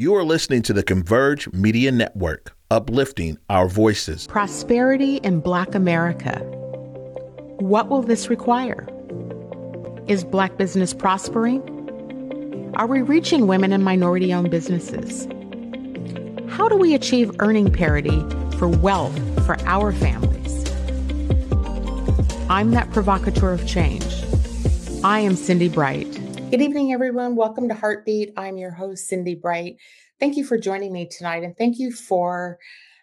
You are listening to the Converge Media Network, uplifting our voices. Prosperity in Black America. What will this require? Is Black business prospering? Are we reaching women and minority owned businesses? How do we achieve earning parity for wealth for our families? I'm that provocateur of change. I am Cindi Bright. Good evening, everyone. Welcome to Heartbeat. I'm your host, Cindi Bright. Thank you for joining me tonight, and thank you for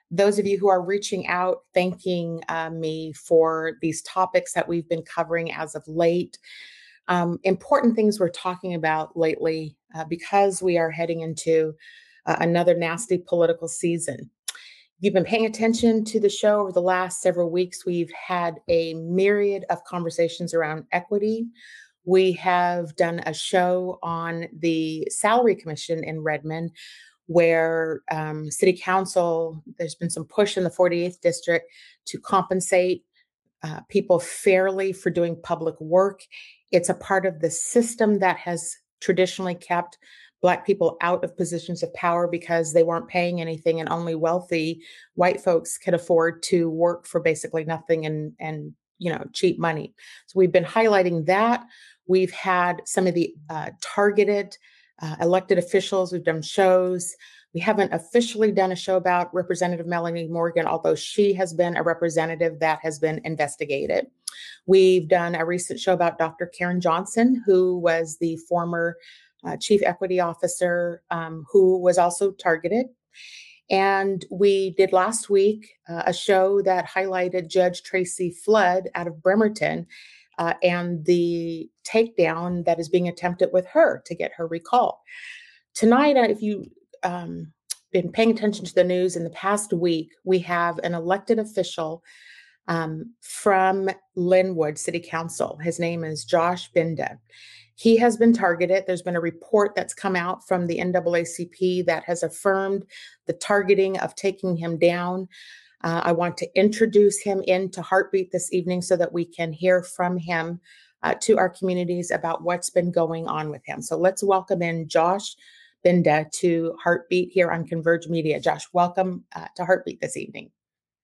those of you who are reaching out, thanking uh, me for these topics that we've been covering as of late. Um, important things we're talking about lately uh, because we are heading into uh, another nasty political season. You've been paying attention to the show over the last several weeks. We've had a myriad of conversations around equity, we have done a show on the salary commission in Redmond where um, city council, there's been some push in the 48th district to compensate uh, people fairly for doing public work. It's a part of the system that has traditionally kept Black people out of positions of power because they weren't paying anything, and only wealthy white folks could afford to work for basically nothing and and you know cheap money. So we've been highlighting that. We've had some of the uh, targeted uh, elected officials. We've done shows. We haven't officially done a show about Representative Melanie Morgan, although she has been a representative that has been investigated. We've done a recent show about Dr. Karen Johnson, who was the former uh, chief equity officer um, who was also targeted. And we did last week uh, a show that highlighted Judge Tracy Flood out of Bremerton uh, and the takedown that is being attempted with her to get her recalled. Tonight, if you've um, been paying attention to the news in the past week, we have an elected official um, from Lynnwood City Council. His name is Josh Binda. He has been targeted. There's been a report that's come out from the NAACP that has affirmed the targeting of taking him down. Uh, I want to introduce him into Heartbeat this evening so that we can hear from him uh, to our communities about what's been going on with him. So let's welcome in Josh Binda to Heartbeat here on Converge Media. Josh, welcome uh, to Heartbeat this evening.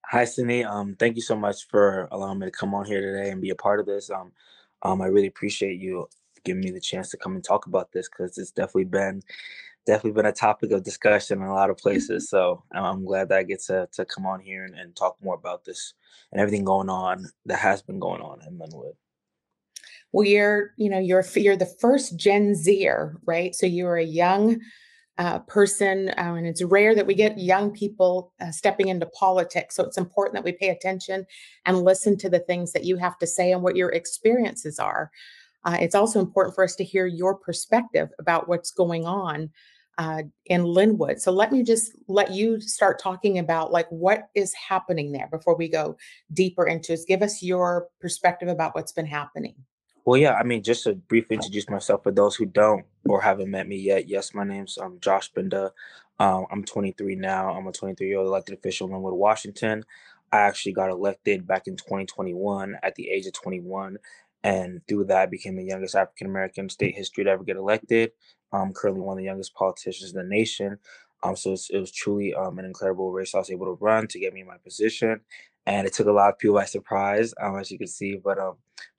Hi, Cindi. Um, thank you so much for allowing me to come on here today and be a part of this. Um, um, I really appreciate you giving me the chance to come and talk about this because it's definitely been definitely been a topic of discussion in a lot of places. So I'm glad that I get to, to come on here and, and talk more about this and everything going on that has been going on in Lynnwood. Well, you're, you know, you're you're the first Gen Zer, right? So you're a young uh, person, uh, and it's rare that we get young people uh, stepping into politics. So it's important that we pay attention and listen to the things that you have to say and what your experiences are. Uh, it's also important for us to hear your perspective about what's going on uh, in Lynnwood. So let me just let you start talking about like what is happening there before we go deeper into it. Give us your perspective about what's been happening. Well, yeah, I mean, just to briefly introduce myself for those who don't or haven't met me yet. Yes, my name's um, Josh Binda. Um, I'm 23 now. I'm a 23 year old elected official in Lynnwood, Washington. I actually got elected back in 2021 at the age of 21 and through that I became the youngest African American state history to ever get elected. I'm currently one of the youngest politicians in the nation. Um, so it was truly um, an incredible race I was able to run to get me in my position, and it took a lot of people by surprise, um, as you can see. But um,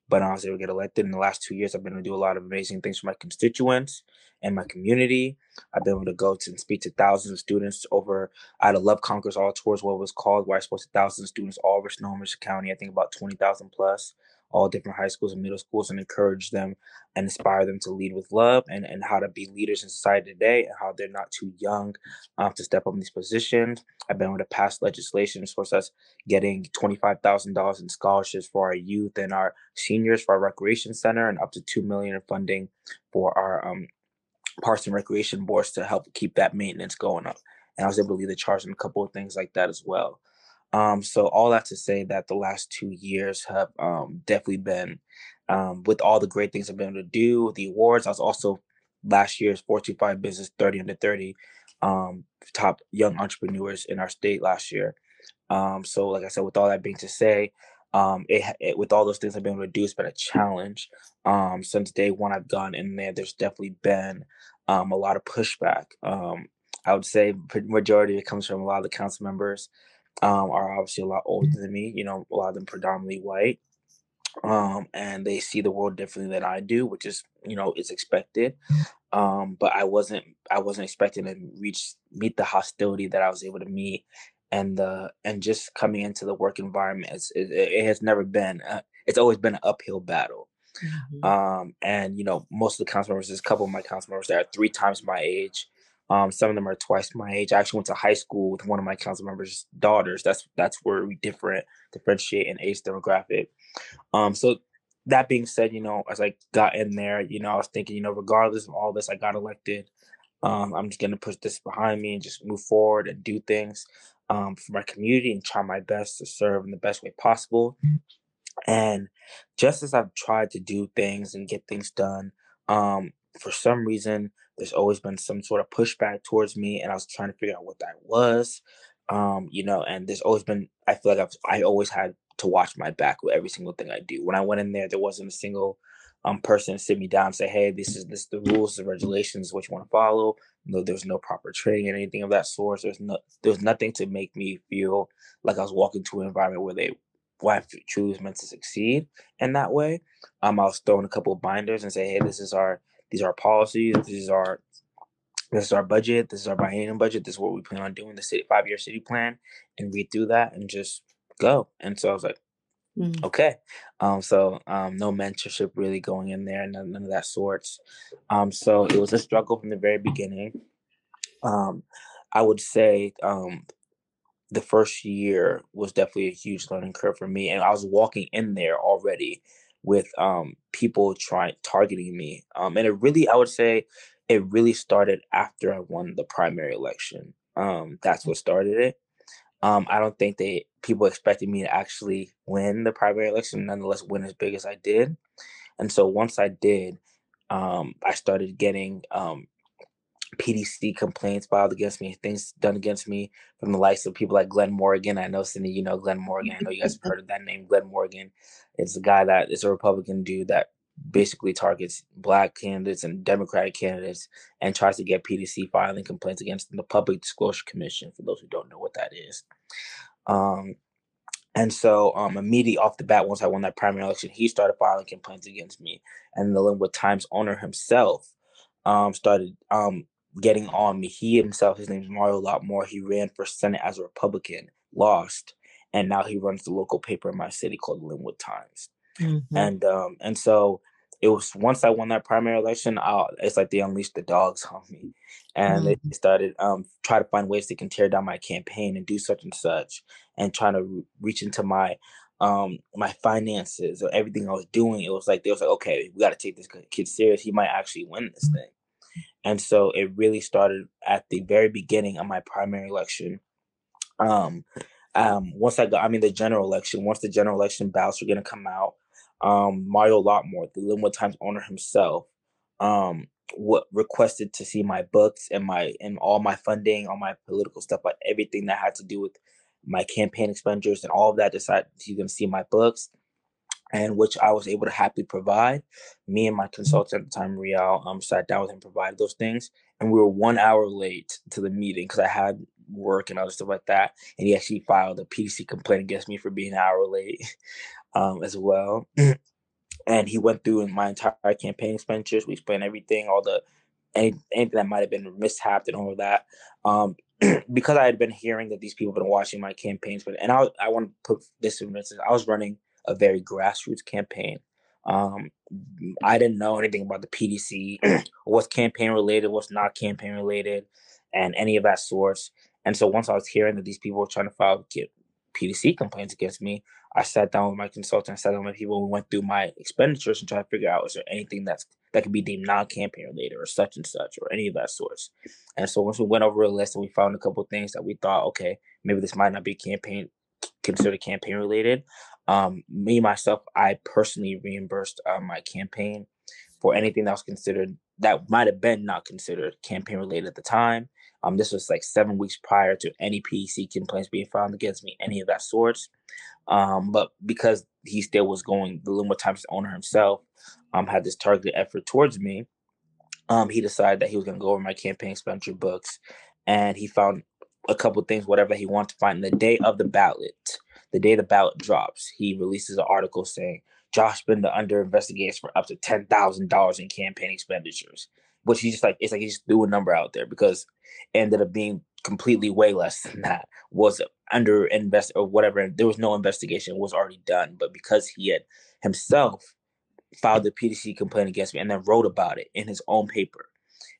but I was able to get elected. In the last two years, I've been able to do a lot of amazing things for my constituents and my community. I've been able to go to and speak to thousands of students over. I had a Love Conquers All Tours, what was called, where I spoke to thousands of students all over Snohomish County. I think about twenty thousand plus all different high schools and middle schools and encourage them and inspire them to lead with love and, and how to be leaders in society today and how they're not too young um, to step up in these positions. I've been able to pass legislation for us getting $25,000 in scholarships for our youth and our seniors for our recreation center and up to 2 million in funding for our um, parks and recreation boards to help keep that maintenance going up. And I was able to lead the charge on a couple of things like that as well. Um, so all that to say that the last two years have um, definitely been um, with all the great things I've been able to do, the awards. I was also last year's Fortune 5 Business 30 under 30 um, top young entrepreneurs in our state last year. Um, so like I said, with all that being to say, um, it, it, with all those things I've been able to do, it's been a challenge. Since day one I've gone in there, there's definitely been a lot of pushback. I would say majority it comes from a lot of the council members um, are obviously a lot older than me. You know, a lot of them predominantly white, um, and they see the world differently than I do, which is you know is expected. Um, but I wasn't I wasn't expecting to reach meet the hostility that I was able to meet, and the and just coming into the work environment, it, it, has never been. A, it's always been an uphill battle. Mm-hmm. Um, and you know, most of the council members, there's a couple of my council members that are three times my age. Um, some of them are twice my age. I actually went to high school with one of my council members' daughters. That's that's where we different differentiate in age demographic. Um, so that being said, you know, as I got in there, you know, I was thinking, you know, regardless of all this, I got elected. Um, I'm just gonna put this behind me and just move forward and do things um, for my community and try my best to serve in the best way possible. And just as I've tried to do things and get things done, um, for some reason, there's always been some sort of pushback towards me, and I was trying to figure out what that was. Um, you know, and there's always been, I feel like I've, I always had to watch my back with every single thing I do. When I went in there, there wasn't a single um person sit me down and say, "Hey, this is this the rules, the regulations, what you want to follow." No, there's no proper training and anything of that sort. There's no, there's nothing to make me feel like I was walking to an environment where they why truly was meant to succeed in that way. Um, I was throwing a couple binders and say, hey, this is our these are our policies, this is our this is our budget, this is our biennial budget, this is what we plan on doing, the city five year city plan, and read through that and just go. And so I was like, mm. okay. Um, so um, no mentorship really going in there, none, none of that sorts. Um, so it was a struggle from the very beginning. Um, I would say um, the first year was definitely a huge learning curve for me. And I was walking in there already with um, people trying targeting me. Um, and it really, I would say, it really started after I won the primary election. Um, that's what started it. Um, I don't think they people expected me to actually win the primary election, nonetheless win as big as I did. And so once I did, um, I started getting um, PDC complaints filed against me, things done against me from the likes of people like Glenn Morgan. I know Cindi, you know Glenn Morgan. I know you guys have heard of that name, Glenn Morgan. It's a guy that is a Republican dude that basically targets black candidates and Democratic candidates and tries to get PDC filing complaints against the Public Disclosure Commission, for those who don't know what that is. Um, and so um, immediately off the bat, once I won that primary election, he started filing complaints against me. And the Lynnwood Times owner himself um, started um, getting on me. He himself, his name is Mario Lotmore. He ran for Senate as a Republican, lost, and now he runs the local paper in my city called the Lynnwood Times. Mm-hmm. And um, and so it was once I won that primary election, I'll, it's like they unleashed the dogs on me, and mm-hmm. they started um try to find ways they can tear down my campaign and do such and such, and trying to re- reach into my um my finances or everything I was doing. It was like they was like, okay, we got to take this kid serious. He might actually win this thing. And so it really started at the very beginning of my primary election. Um, um, once I got, I mean, the general election, once the general election ballots were going to come out, um, Mario Lotmore, the Lynnwood Times owner himself, um, what requested to see my books and my and all my funding, all my political stuff, like everything that had to do with my campaign expenditures and all of that. Decided he's going to see my books and which I was able to happily provide. Me and my consultant at the time, Rial, um, sat down with him, provided those things, and we were one hour late to the meeting because I had work and other stuff like that. And he actually filed a PC complaint against me for being an hour late, um, as well. and he went through my entire campaign expenditures. We explained everything, all the any, anything that might have been mishapped and all of that. Um, because I had been hearing that these people have been watching my campaigns, but and I I want to put this in instance. I was running a very grassroots campaign. Um, I didn't know anything about the PDC, what's campaign related, what's not campaign related, and any of that sorts. And so once I was hearing that these people were trying to file PDC complaints against me, I sat down with my consultant, I sat down with people, we went through my expenditures and tried to figure out is there anything that's that could be deemed non-campaign related or such and such or any of that sorts. And so once we went over a list and we found a couple things that we thought, okay, maybe this might not be campaign considered campaign related. Um, me myself, I personally reimbursed uh, my campaign for anything that was considered that might have been not considered campaign related at the time. Um, this was like seven weeks prior to any PDC complaints being filed against me, any of that sorts. Um, but because he still was going, the Lynnwood Times owner himself um, had this targeted effort towards me. Um, he decided that he was going to go over my campaign expenditure books and he found a couple things, whatever he wants to find. the day of the ballot, the day the ballot drops, he releases an article saying Josh Binda under investigation for up to ten thousand dollars in campaign expenditures. Which he just like it's like he just threw a number out there because ended up being completely way less than that was under invest or whatever. There was no investigation was already done, but because he had himself filed the PDC complaint against me and then wrote about it in his own paper.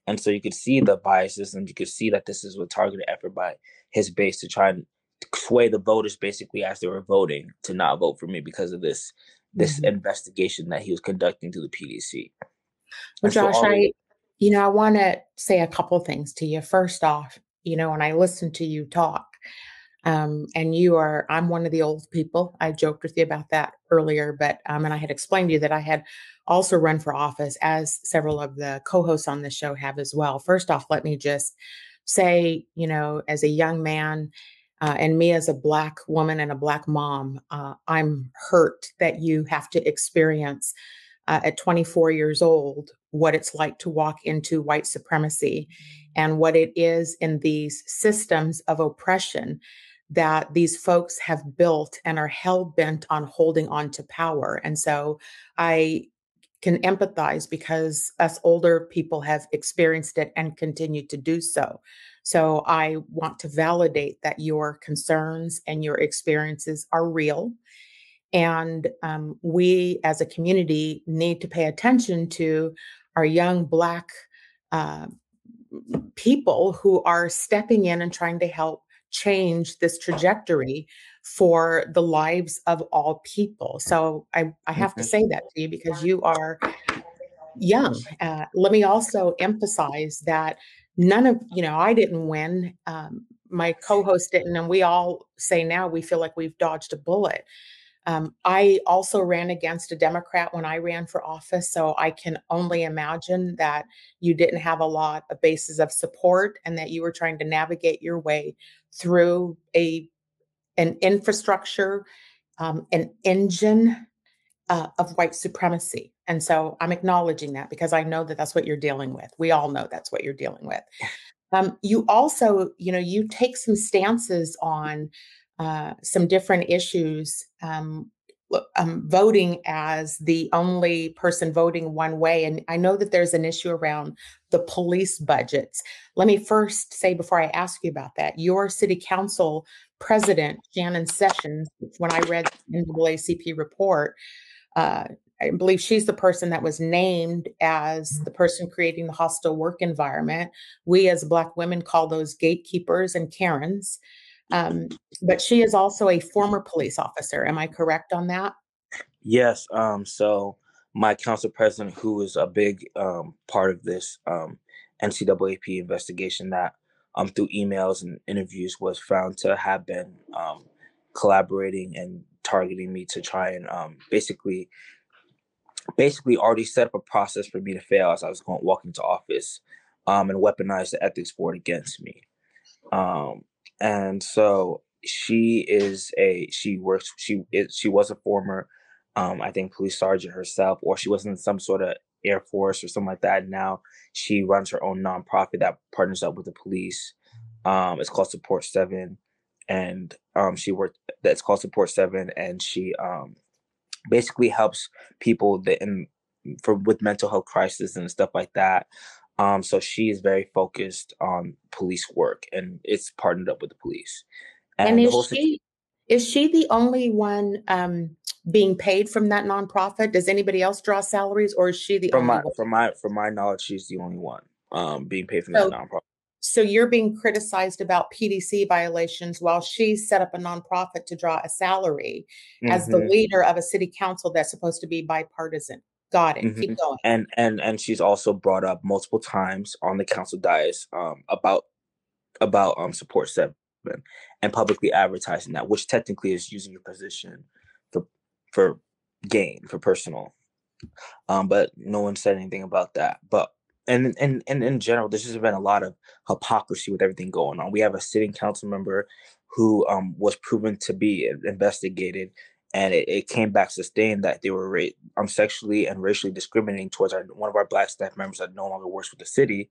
And so you could see the biases and you could see that this is a targeted effort by his base to try and sway the voters basically as they were voting to not vote for me because of this this mm-hmm. investigation that he was conducting to the PDC. Well, Josh, so I you know, I want to say a couple things to you. First off, you know, when I listen to you talk, um, and you are, I'm one of the old people. I joked with you about that earlier, but, um, and I had explained to you that I had also run for office, as several of the co hosts on the show have as well. First off, let me just say, you know, as a young man, uh, and me as a Black woman and a Black mom, uh, I'm hurt that you have to experience uh, at 24 years old what it's like to walk into white supremacy and what it is in these systems of oppression that these folks have built and are hell bent on holding on to power. And so I can empathize because us older people have experienced it and continue to do so. So I want to validate that your concerns and your experiences are real. And um, we as a community need to pay attention to our young Black uh, people who are stepping in and trying to help change this trajectory for the lives of all people. So I, I have to say that to you because you are young. Uh, let me also emphasize that none of, you know, I didn't win. Um, my co host didn't. And we all say now we feel like we've dodged a bullet. Um, I also ran against a Democrat when I ran for office, so I can only imagine that you didn't have a lot of bases of support and that you were trying to navigate your way through a an infrastructure, um, an engine uh, of white supremacy. And so I'm acknowledging that because I know that that's what you're dealing with. We all know that's what you're dealing with. Um, you also, you know, you take some stances on uh, some different issues. Um, um, voting as the only person voting one way. And I know that there's an issue around the police budgets. Let me first say, before I ask you about that, your city council president, Shannon Sessions, when I read the NAACP report, uh, I believe she's the person that was named as the person creating the hostile work environment. We as Black women call those gatekeepers and Karens. Um, but she is also a former police officer. Am I correct on that? Yes. Um, so my council president, who is a big um, part of this um, NCAAP investigation, that um, through emails and interviews was found to have been um, collaborating and targeting me to try and um, basically basically already set up a process for me to fail as I was going walking to office um, and weaponize the ethics board against me. Um, and so she is a she works she is she was a former um i think police sergeant herself or she was in some sort of air force or something like that now she runs her own nonprofit that partners up with the police. Um it's called support seven and um she worked that's called support seven and she um basically helps people that in for with mental health crisis and stuff like that um, so she is very focused on police work and it's partnered up with the police. And, and is she is she the only one um, being paid from that nonprofit? Does anybody else draw salaries, or is she the from only my one? from my from my knowledge, she's the only one um, being paid from so, that nonprofit. So you're being criticized about PDC violations while she set up a nonprofit to draw a salary mm-hmm. as the mm-hmm. leader of a city council that's supposed to be bipartisan. Got it. Mm-hmm. Keep going. And and and she's also brought up multiple times on the council dais um, about about um support seven and publicly advertising that, which technically is using your position for for gain for personal. Um, but no one said anything about that. But and and and in general, there's just been a lot of hypocrisy with everything going on. We have a sitting council member who um was proven to be investigated and it, it came back sustained that they were ra- um, sexually and racially discriminating towards our, one of our black staff members that no longer works with the city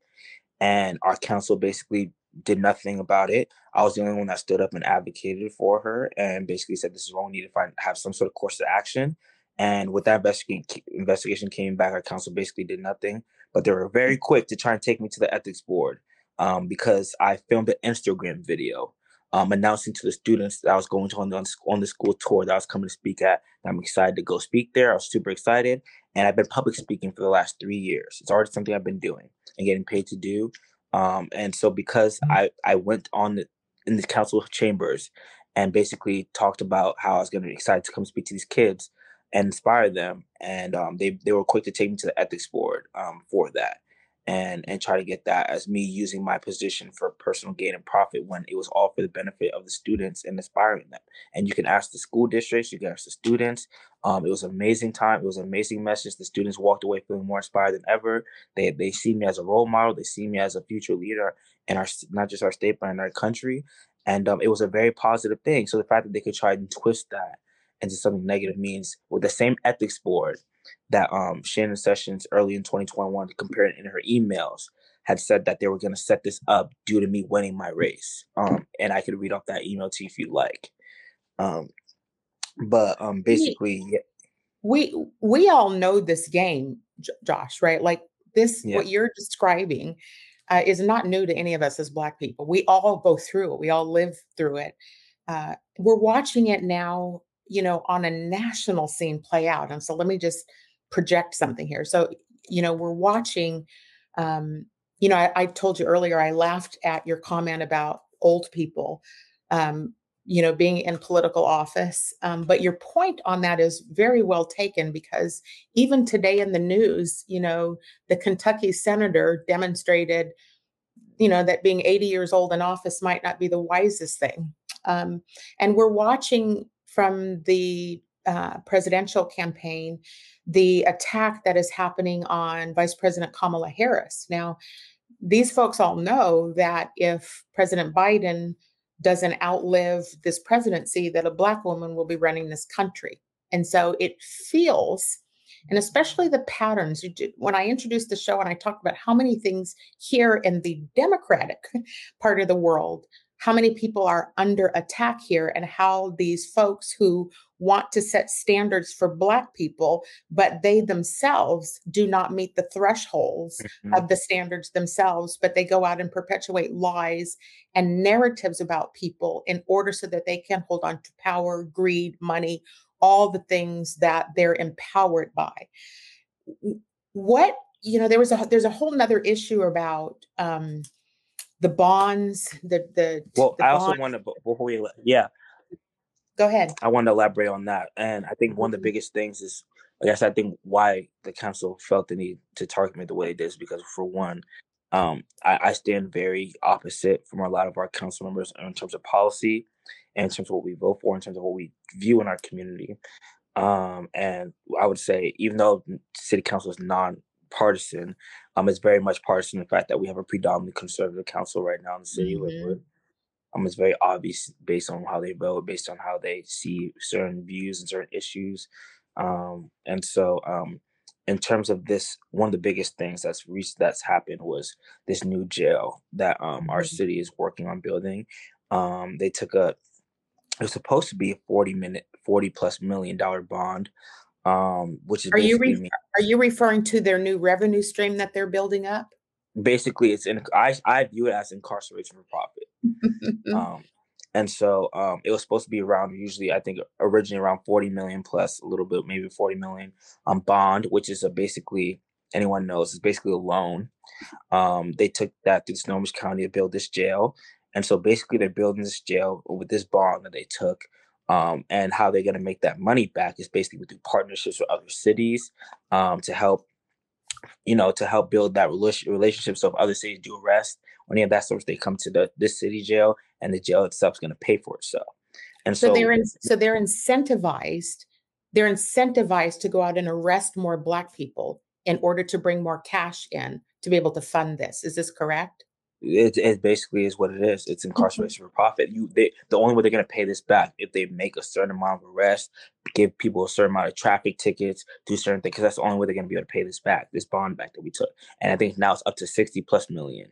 and our council basically did nothing about it. I was the only one that stood up and advocated for her and basically said this is wrong. We need to find have some sort of course of action. And with that investigation, investigation came back, our council basically did nothing. But they were very quick to try and take me to the ethics board um, because I filmed an Instagram video um, announcing to the students that I was going to on the, on the school tour that I was coming to speak at. I'm excited to go speak there. I was super excited. And I've been public speaking for the last three years. It's already something I've been doing and getting paid to do. Um, and so because mm. I, I went on the, in the council chambers and basically talked about how I was going to be excited to come speak to these kids and inspire them. And um, they, they were quick to take me to the ethics board um, for that and and try to get that as me using my position for personal gain and profit when it was all for the benefit of the students and inspiring them. And you can ask the school districts, you can ask the students. Um, it was an amazing time. It was an amazing message. The students walked away feeling more inspired than ever. They they see me as a role model. They see me as a future leader in our not just our state but in our country. And um, it was a very positive thing. So the fact that they could try and twist that into something negative means with the same ethics board that um, Shannon Sessions early in 2021 compared in her emails had said that they were going to set this up due to me winning my race. Um, and I could read off that email to you if you like. Um, but um, basically, yeah. we we all know this game, J- Josh, right? Like this, yeah. what you're describing. Uh, is not new to any of us as Black people. We all go through it. We all live through it. Uh, we're watching it now you know, on a national scene play out. And so let me just project something here. So, you know, we're watching, um, you know, I, I told you earlier, I laughed at your comment about old people, um, you know, being in political office. Um, but your point on that is very well taken because even today in the news, you know, the Kentucky senator demonstrated, you know, that being 80 years old in office might not be the wisest thing. Um, and we're watching from the uh, presidential campaign the attack that is happening on Vice President Kamala Harris. Now, these folks all know that if President Biden doesn't outlive this presidency, that a Black woman will be running this country. And so it feels, and especially the patterns. When I introduced the show and I talked about how many things here in the Democratic part of the world how many people are under attack here and how these folks who want to set standards for black people but they themselves do not meet the thresholds mm-hmm. of the standards themselves but they go out and perpetuate lies and narratives about people in order so that they can hold on to power greed money all the things that they're empowered by what you know there was a there's a whole nother issue about um the bonds, the the. Well, the I also want to before we yeah. Go ahead. I want to elaborate on that, and I think one of the mm-hmm. biggest things is, I guess, I think why the council felt the need to target me the way it is because, for one, um, I, I, stand very opposite from a lot of our council members in terms of policy, and in terms of what we vote for, in terms of what we view in our community. Um, and I would say, even though city council is non partisan. Um, it's very much partisan the fact that we have a predominantly conservative council right now in the city mm-hmm. Um, it's very obvious based on how they vote, based on how they see certain views and certain issues. Um, and so, um, in terms of this, one of the biggest things that's reached that's happened was this new jail that um our mm-hmm. city is working on building. Um, they took a it was supposed to be a 40 minute 40 plus million dollar bond um, which is are you re- are you referring to their new revenue stream that they're building up? Basically, it's in I I view it as incarceration for profit. um, and so um, it was supposed to be around usually I think originally around forty million plus a little bit maybe forty million um bond, which is a basically anyone knows is basically a loan. Um, they took that to Snohomish County to build this jail, and so basically they're building this jail with this bond that they took um, and how they're going to make that money back is basically through partnerships with other cities um, to help, you know, to help build that relationship. So if other cities do arrest or any of that sort, they come to the this city jail, and the jail itself is going to pay for itself. And so, so they're in, so they're incentivized. They're incentivized to go out and arrest more Black people in order to bring more cash in to be able to fund this. Is this correct? It, it basically is what it is. It's mm-hmm. incarceration for profit. You, they, the only way they're going to pay this back if they make a certain amount of arrests, give people a certain amount of traffic tickets, do certain things. Because that's the only way they're going to be able to pay this back, this bond back that we took. And I think now it's up to sixty plus million.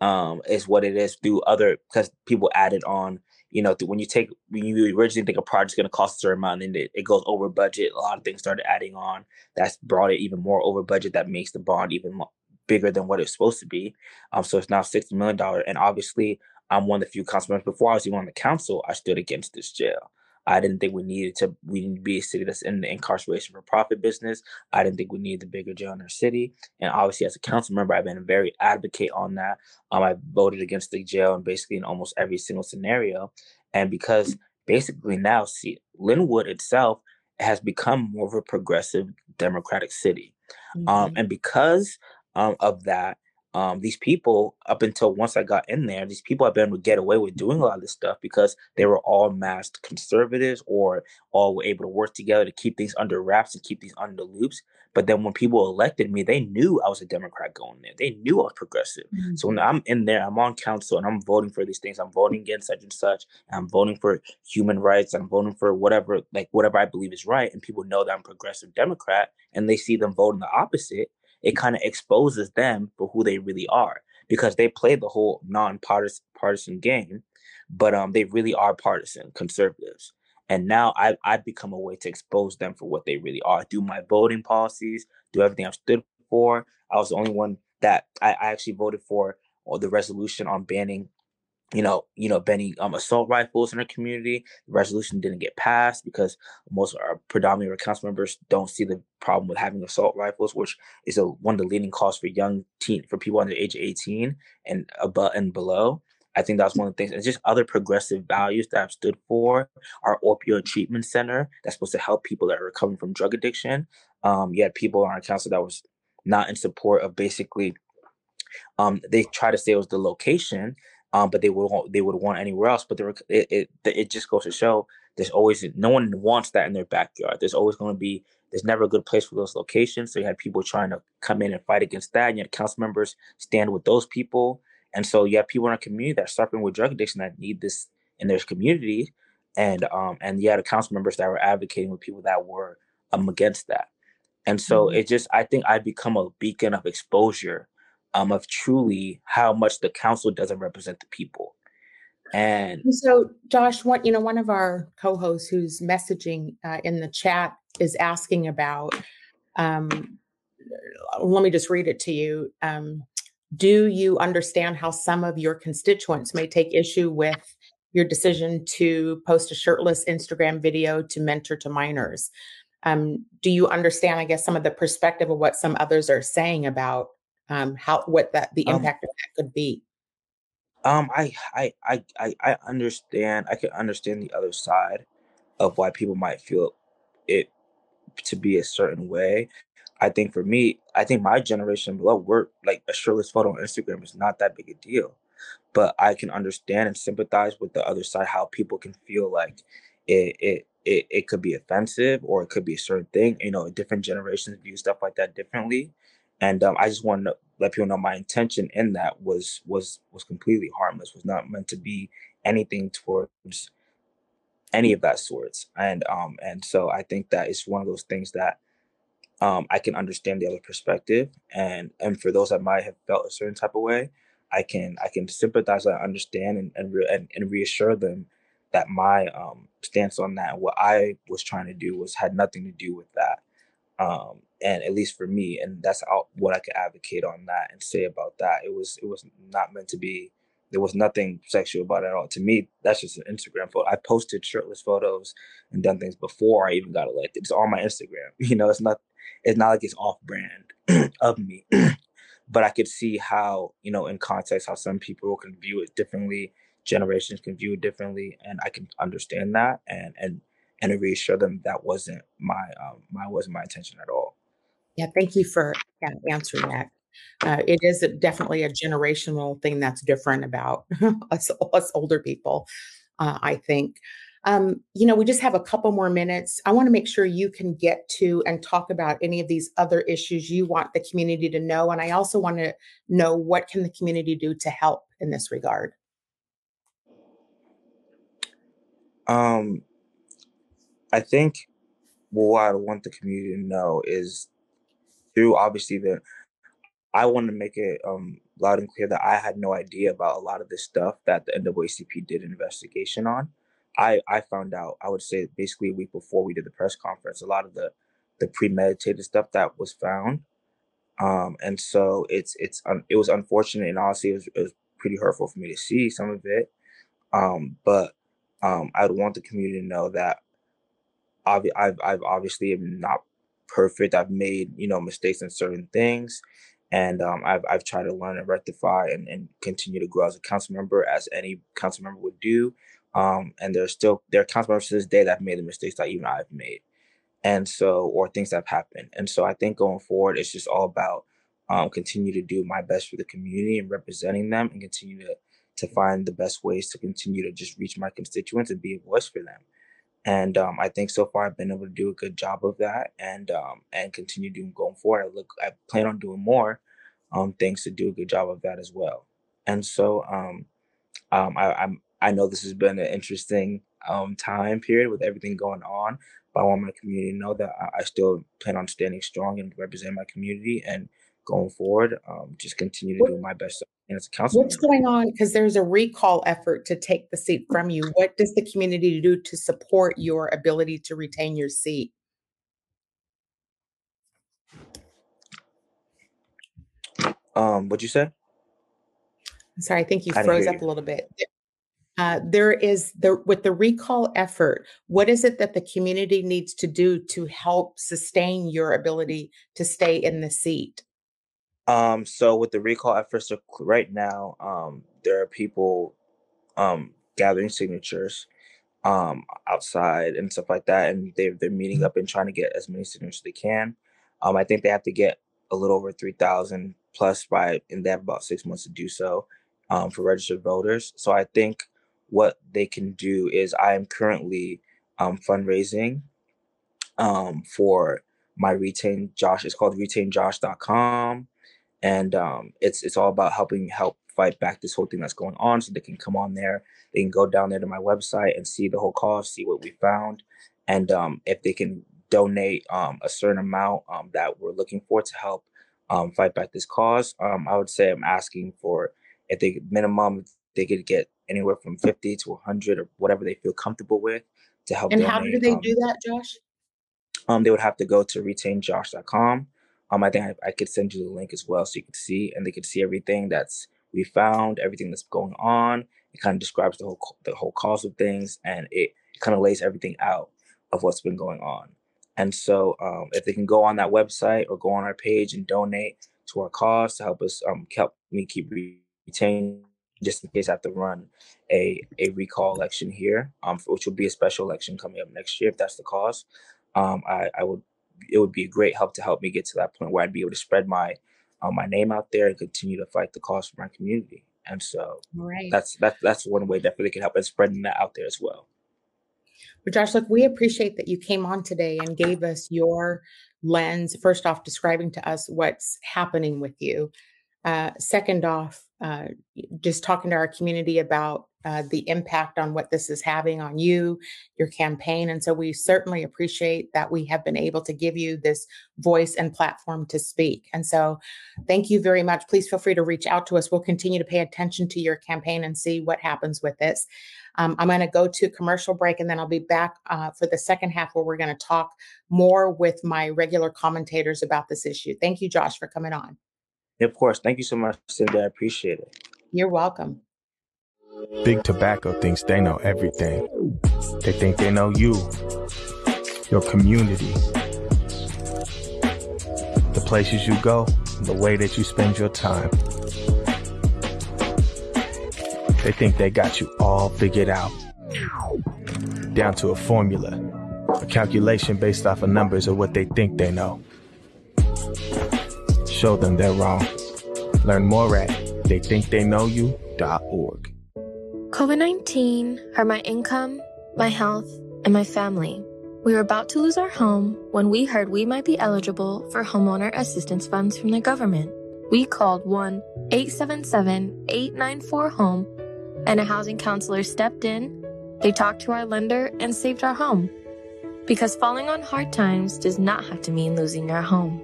um, is what it is through other because people added on. You know, when you take when you originally think a project's going to cost a certain amount and it, it goes over budget, a lot of things started adding on. That's brought it even more over budget. That makes the bond even more, bigger than what it's supposed to be. Um, so it's now sixty million dollar, and obviously I'm one of the few council members. Before I was even on the council, I stood against this jail. I didn't think we needed to we need to be a city that's in the incarceration for profit business. I didn't think we needed the bigger jail in our city. And obviously, as a council member, I've been a very advocate on that. Um, I voted against the jail and basically in almost every single scenario. And because basically now, see, Lynnwood itself has become more of a progressive democratic city. Um, mm-hmm. Um, and because um, of that, um, these people up until once I got in there, these people have been able to get away with doing a lot of this stuff because they were all masked conservatives or all were able to work together to keep things under wraps and keep these under loops. But then when people elected me, they knew I was a Democrat going there. They knew I was progressive. Mm-hmm. So when I'm in there, I'm on council and I'm voting for these things. I'm voting against such and such. And I'm voting for human rights. I'm voting for whatever, like whatever I believe is right. And people know that I'm progressive Democrat and they see them voting the opposite it kind of exposes them for who they really are because they play the whole non-partisan game, but um, they really are partisan conservatives. And now I I've become a way to expose them for what they really are through my voting policies, do everything I've stood for. I was the only one that I, I actually voted for or the resolution on banning you know, you know, banning um, assault rifles in our community. The resolution didn't get passed because most of our predominantly council members don't see the problem with having assault rifles, which is a, one of the leading causes for young teen for people under age 18 and above and below. I think that's one of the things. And just other progressive values that I've stood for. Our opioid treatment center that's supposed to help people that are recovering from drug addiction. Um, you had people on our council that was not in support of basically um, they try to say it was the location um, but they would want, they would want anywhere else. But there, it, it it just goes to show there's always no one wants that in their backyard. There's always going to be there's never a good place for those locations. So you had people trying to come in and fight against that, and you had council members stand with those people. And so you have people in our community that are suffering with drug addiction that need this in their community, and um and you had council members that were advocating with people that were um against that. And so mm-hmm. it just I think I become a beacon of exposure um, of truly how much the council doesn't represent the people. And so, Josh, one you know, one of our co-hosts who's messaging uh, in the chat is asking about. Um, let me just read it to you. Um, do you understand how some of your constituents may take issue with your decision to post a shirtless Instagram video to mentor to minors? Um, do you understand, I guess, some of the perspective of what some others are saying about um, how what that the um impact um, of that could be. Um, I, I, I, I, I understand. I can understand the other side of why people might feel it to be a certain way. I think for me, I think my generation below, we're like a shirtless photo on Instagram is not that big a deal. But I can understand and sympathize with the other side how people can feel like it it it, it could be offensive or it could be a certain thing. You know, different generations view stuff like that differently and um, I just wanted to let people know my intention in that was was was completely harmless, was not meant to be anything towards any of that sorts. And um and so I think that it's one of those things that um I can understand the other perspective, and and for those that might have felt a certain type of way, I can I can sympathize, I understand, and and, re- and, and reassure them that my um stance on that, what I was trying to do, was had nothing to do with that. Um, and at least for me and that's what i could advocate on that and say about that. It was it was not meant to be there was nothing sexual about it at all. To me that's just an instagram photo. I posted shirtless photos and done things before i even got elected. It's on my instagram you know it's not it's not like it's off brand of me but i could see how you know in context how some people can view it differently generations can view it differently and i can understand that and and and to reassure them that wasn't my um my wasn't my intention at all yeah, thank you for answering that. Uh, it is a, definitely a generational thing that's different about us, us older people, uh, I think. Um, you know, we just have a couple more minutes. I want to make sure you can get to and talk about any of these other issues you want the community to know. And I also want to know what can the community do to help in this regard. Um, I think what I want the community to know is through obviously the I want to make it um loud and clear that I had no idea about a lot of this stuff that the NAACP did an investigation on. I I found out I would say basically a week before we did the press conference a lot of the the premeditated stuff that was found. Um, and so it's it's it was unfortunate and honestly it was, it was pretty hurtful for me to see some of it. Um, but um, I would want the community to know that I've, I've, I've obviously am not perfect. I've made, you know, mistakes in certain things. And um, I've, I've tried to learn and rectify and, and continue to grow as a council member, as any council member would do. Um, and there's still, there are council members to this day that have made the mistakes that even I've made. And so, or things that have happened. And so I think going forward, it's just all about um, continue to do my best for the community and representing them and continue to to find the best ways to continue to just reach my constituents and be a voice for them. And um, I think so far I've been able to do a good job of that, and um, and continue doing going forward. I look, I plan on doing more um, things to do a good job of that as well. And so um, um, I, I'm I know this has been an interesting um, time period with everything going on, but I want my community to know that I, I still plan on standing strong and represent my community and going forward, um, just continue to do my best as a council. What's going on? Because there's a recall effort to take the seat from you. What does the community do to support your ability to retain your seat? Um, what'd you say? Sorry, I think you froze up you. a little bit. Uh, there is the with the recall effort. What is it that the community needs to do to help sustain your ability to stay in the seat? Um, so with the recall efforts right now, um, there are people um, gathering signatures um, outside and stuff like that, and they're they're meeting mm-hmm. up and trying to get as many signatures as they can. Um, I think they have to get a little over three thousand plus by, and they have about six months to do so um, for registered voters. So I think what they can do is I am currently um, fundraising um, for my retain Josh. It's called retainjosh.com and um, it's it's all about helping help fight back this whole thing that's going on. So they can come on there, they can go down there to my website and see the whole cause, see what we found, and um, if they can donate um, a certain amount um, that we're looking for to help um, fight back this cause, um, I would say I'm asking for if they minimum they could get anywhere from 50 to 100 or whatever they feel comfortable with to help. And donate. how do they do that, Josh? Um, they would have to go to retainjosh.com um, I think I, I could send you the link as well so you could see and they could see everything that's we found, everything that's going on. It kind of describes the whole the whole cause of things and it, it kind of lays everything out of what's been going on. And so um, if they can go on that website or go on our page and donate to our cause to help us um, help me keep retaining just in case I have to run a a recall election here, um, which will be a special election coming up next year if that's the cause. Um, I, I would it would be a great help to help me get to that point where I'd be able to spread my uh, my name out there and continue to fight the cause for my community. And so right. that's that's that's one way definitely can help in spreading that out there as well. But Josh, look, we appreciate that you came on today and gave us your lens. First off, describing to us what's happening with you. Uh, second off, uh, just talking to our community about uh, the impact on what this is having on you, your campaign. And so we certainly appreciate that we have been able to give you this voice and platform to speak. And so thank you very much. Please feel free to reach out to us. We'll continue to pay attention to your campaign and see what happens with this. Um, I'm going to go to commercial break and then I'll be back uh, for the second half where we're going to talk more with my regular commentators about this issue. Thank you, Josh, for coming on. Of course. Thank you so much, Cindi. I appreciate it. You're welcome. Big Tobacco thinks they know everything. They think they know you, your community, the places you go, the way that you spend your time. They think they got you all figured out. Down to a formula, a calculation based off of numbers of what they think they know. Show them they're wrong. Learn more at theythinktheyknowyou.org. COVID 19 hurt my income, my health, and my family. We were about to lose our home when we heard we might be eligible for homeowner assistance funds from the government. We called 1 877 894 HOME, and a housing counselor stepped in. They talked to our lender and saved our home. Because falling on hard times does not have to mean losing your home.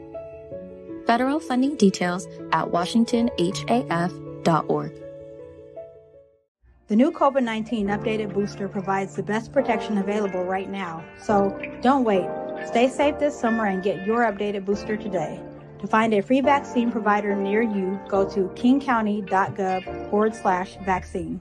Federal funding details at washingtonhaf.org. The new COVID 19 updated booster provides the best protection available right now. So don't wait. Stay safe this summer and get your updated booster today. To find a free vaccine provider near you, go to kingcounty.gov forward slash vaccine.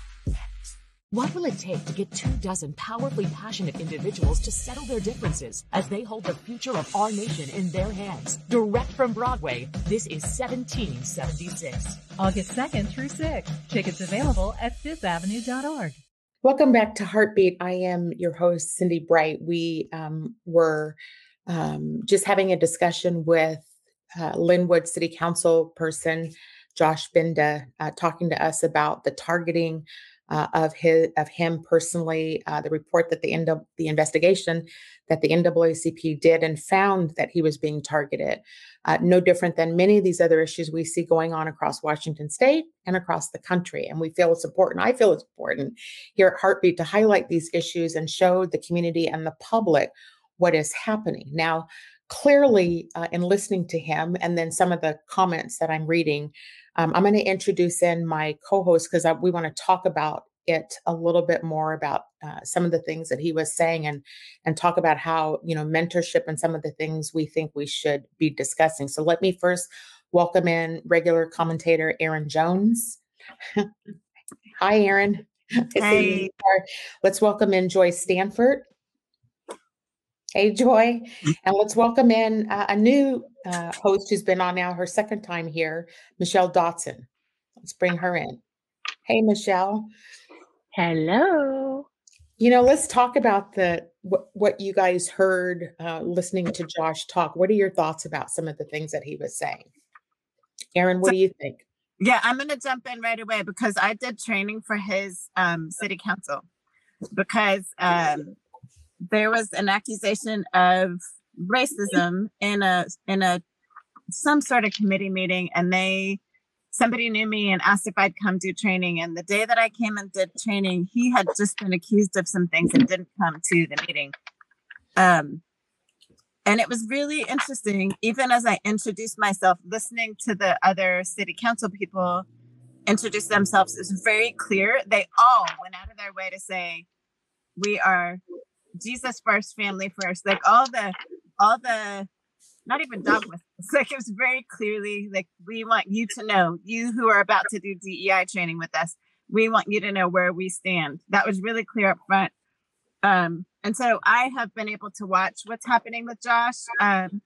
What will it take to get two dozen powerfully passionate individuals to settle their differences as they hold the future of our nation in their hands? Direct from Broadway, this is 1776. August 2nd through 6th. Tickets available at fifthavenue.org. Welcome back to Heartbeat. I am your host, Cindi Bright. We um, were um, just having a discussion with uh, Lynnwood City Council person Josh Binda, uh, talking to us about the targeting uh, of his of him personally. Uh, the report that the end of the investigation that the NAACP did and found that he was being targeted. Uh, no different than many of these other issues we see going on across Washington State and across the country. And we feel it's important. I feel it's important here at Heartbeat to highlight these issues and show the community and the public what is happening now. Clearly, uh, in listening to him and then some of the comments that I'm reading, um, I'm going to introduce in my co-host because we want to talk about it a little bit more about uh, some of the things that he was saying and and talk about how you know mentorship and some of the things we think we should be discussing. So let me first welcome in regular commentator Erin Jones. Hi, Erin. Hey. Let's welcome in Joy Stanford. Hey, Joy. And let's welcome in uh, a new uh, host who's been on now her second time here, Michelle Dotson. Let's bring her in. Hey, Michelle. Hello. You know, let's talk about the what, what you guys heard uh, listening to Josh talk. What are your thoughts about some of the things that he was saying? Erin, what so, do you think? Yeah, I'm going to jump in right away because I did training for his um, city council because um, there was an accusation of racism in a in a some sort of committee meeting and they somebody knew me and asked if I'd come do training and the day that I came and did training he had just been accused of some things and didn't come to the meeting. Um and it was really interesting even as I introduced myself listening to the other city council people introduce themselves is very clear. They all went out of their way to say we are Jesus first, family first. Like all the, all the, not even dogma. It's like it was very clearly like we want you to know, you who are about to do DEI training with us, we want you to know where we stand. That was really clear up front. Um, and so I have been able to watch what's happening with Josh um,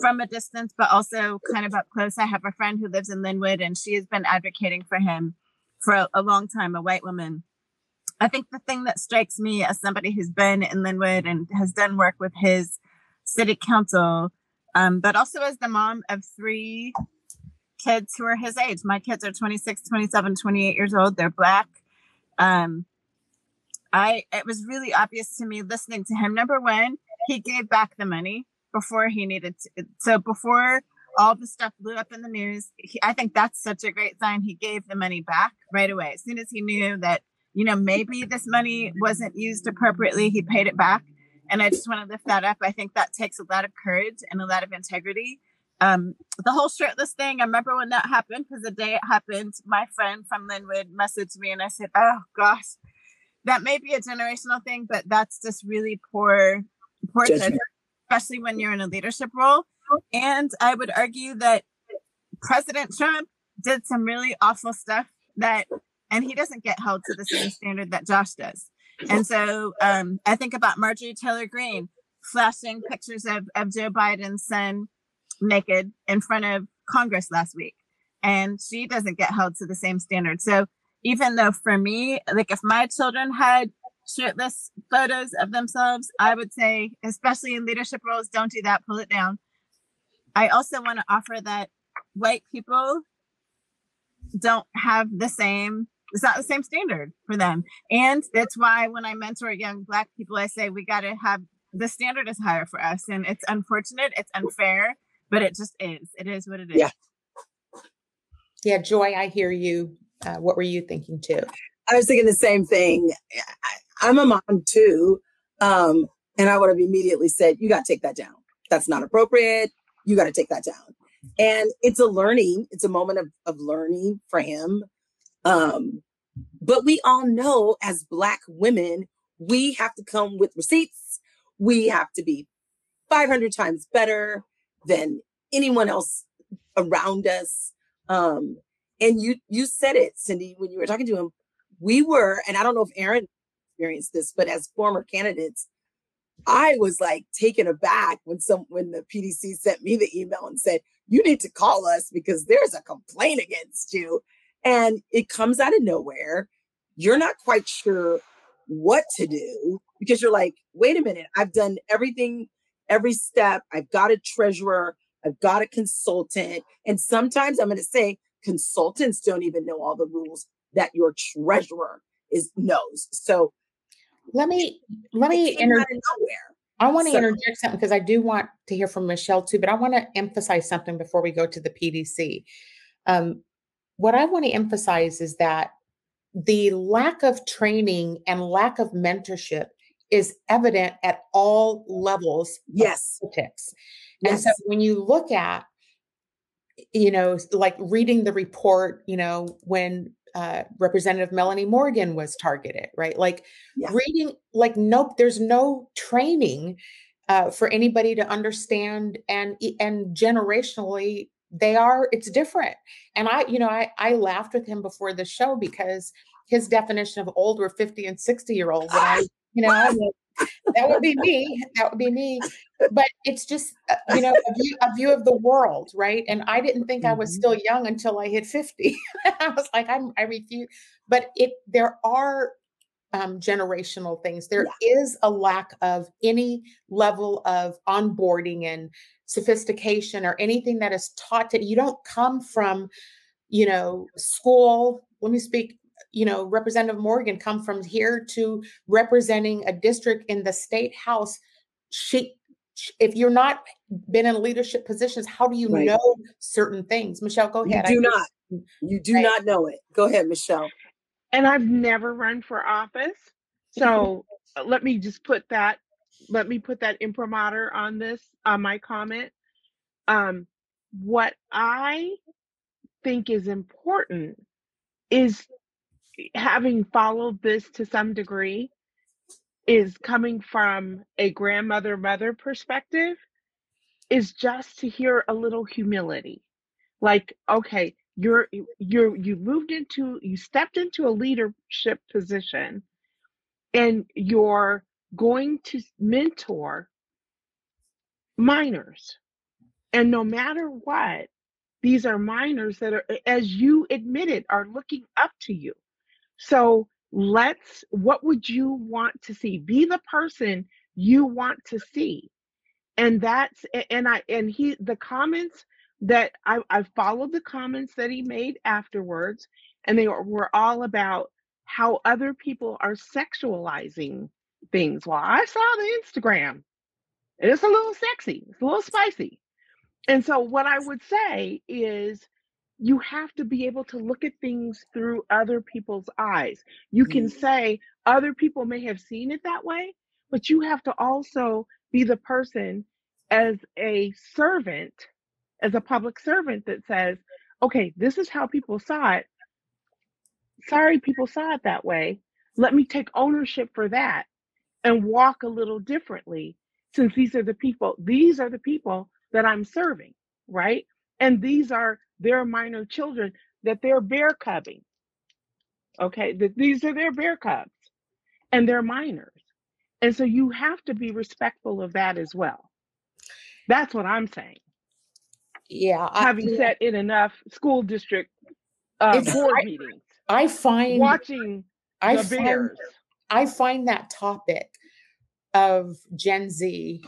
from a distance, but also kind of up close. I have a friend who lives in Lynnwood, and she has been advocating for him for a, a long time, a white woman. I think the thing that strikes me as somebody who's been in Lynnwood and has done work with his city council, um, but also as the mom of three kids who are his age. My kids are 26, 27, 28 years old. They're black. Um, I it was really obvious to me listening to him. Number one, he gave back the money before he needed to. So before all the stuff blew up in the news, he, I think that's such a great sign. He gave the money back right away as soon as he knew that you know, maybe this money wasn't used appropriately. He paid it back. And I just want to lift that up. I think that takes a lot of courage and a lot of integrity. Um, the whole shirtless thing, I remember when that happened because the day it happened, my friend from Lynnwood messaged me and I said, Oh gosh, that may be a generational thing, but that's just really poor, poor judgment, especially when you're in a leadership role. And I would argue that President Trump did some really awful stuff that and he doesn't get held to the same standard that Josh does. And so um, I think about Marjorie Taylor Greene flashing pictures of, of Joe Biden's son naked in front of Congress last week. And she doesn't get held to the same standard. So even though for me, like if my children had shirtless photos of themselves, I would say, especially in leadership roles, don't do that, pull it down. I also want to offer that white people don't have the same it's not the same standard for them? And that's why when i mentor young black people i say we got to have the standard is higher for us. And it's unfortunate it's unfair but it just is. It is what it is. Yeah. Yeah joy i hear you. Uh, what were you thinking too? I was thinking the same thing. I, i'm a mom too um, and i would have immediately said you got to take that down. That's not appropriate. You got to take that down. And it's a learning it's a moment of, of learning for him um, but we all know as black women we have to come with receipts. We have to be 500 times better than anyone else around us. Um, and you you said it cindi when you were talking to him. We were and i don't know if erin experienced this but as former candidates I was like taken aback when some when the PDC sent me the email and said, you need to call us because there's a complaint against you. And it comes out of nowhere. You're not quite sure what to do because you're like, wait a minute, I've done everything, every step. I've got a treasurer, I've got a consultant. And sometimes I'm going to say consultants don't even know all the rules that your treasurer is knows. So let me let me interject. I want to so, interject something because I do want to hear from Michelle too, but I want to emphasize something before we go to the PDC. Um, what I want to emphasize is that the lack of training and lack of mentorship is evident at all levels yes politics yes. and so when you look at you know like reading the report you know when uh, Representative Melanie Morgan was targeted, right? Like yeah. reading, like nope, there's no training uh, for anybody to understand, and and generationally they are. It's different. And I, you know, I I laughed with him before the show because his definition of old were 50 and 60 year olds, and I, you know, that would be me. That would be me. But it's just, uh, you know, a view, a view of the world, right? And I didn't think I was mm-hmm. still young until I hit 50. I was like, I'm, I refuse. But it, there are um, generational things. There yeah. is a lack of any level of onboarding and sophistication or anything that is taught to you. Don't come from, you know, school. Let me speak you know, Representative Morgan come from here to representing a district in the state house. She, if you're not been in leadership positions, how do you right. know certain things? Michelle, go ahead. You do not. You do right. not know it. Go ahead, Michelle. And I've never run for office. So let me just put that, let me put that imprimatur on this, on my comment. Um, what I think is important is having followed this to some degree is coming from a grandmother mother perspective is just to hear a little humility like okay you're you're you moved into you stepped into a leadership position and you're going to mentor minors and no matter what these are minors that are as you admitted are looking up to you so let's, what would you want to see? Be the person you want to see. And that's, and I, and he, the comments that I, I followed the comments that he made afterwards, and they were all about how other people are sexualizing things. Well, I saw the Instagram. It's a little sexy, it's a little spicy. And so, what I would say is you have to be able to look at things through other people's eyes. You can mm-hmm. say other people may have seen it that way, but you have to also be the person as a servant, as a public servant that says, okay, this is how people saw it. Sorry, people saw it that way. Let me take ownership for that and walk a little differently since these are the people, these are the people that I'm serving, right? And these are their minor children that they're bear cubbing. Okay, that these are their bear cubs and they're minors. And so you have to be respectful of that as well. That's what I'm saying. Yeah. Having I, sat in enough school district uh, board I, meetings. I find watching I the find, bears. I find that topic of Gen Z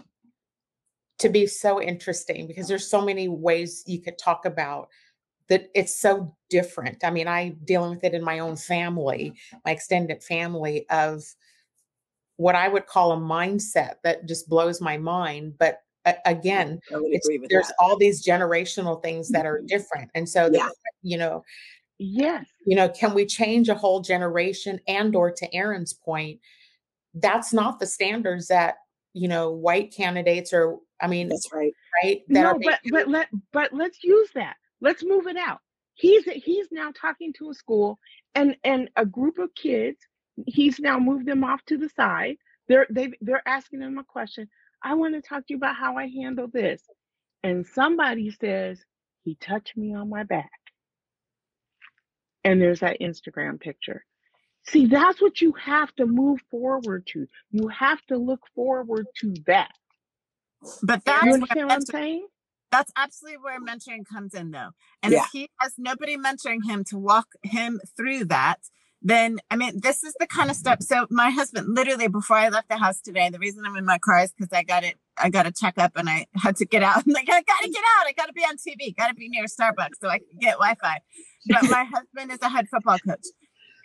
to be so interesting because there's so many ways you could talk about that it's so different. I mean, I'm dealing with it in my own family, my extended family of what I would call a mindset that just blows my mind. But uh, again, there's that. all these generational things that are different. And so, the, you know, Yes. you know, can we change a whole generation and or to Erin's point, that's not the standards that, you know, white candidates or I mean, That's right. right? That No, are but but let but let's use that. Let's move it out. He's he's now talking to a school and and a group of kids. He's now moved them off to the side. They're they they're asking him a question. I want to talk to you about how I handle this. And somebody says he touched me on my back. And there's that Instagram picture. See, that's what you have to move forward to. You have to look forward to that. But that's You understand what I'm saying? That's absolutely where mentoring comes in, though. And Yeah. if he has nobody mentoring him to walk him through that, then I mean, this is the kind of stuff. So my husband, literally before I left the house today, the reason I'm in my car is because I got it, I got a checkup and I had to get out. I'm like, I gotta get out. I gotta be on TV. Gotta be near Starbucks so I can get Wi-Fi. But my husband is a head football coach.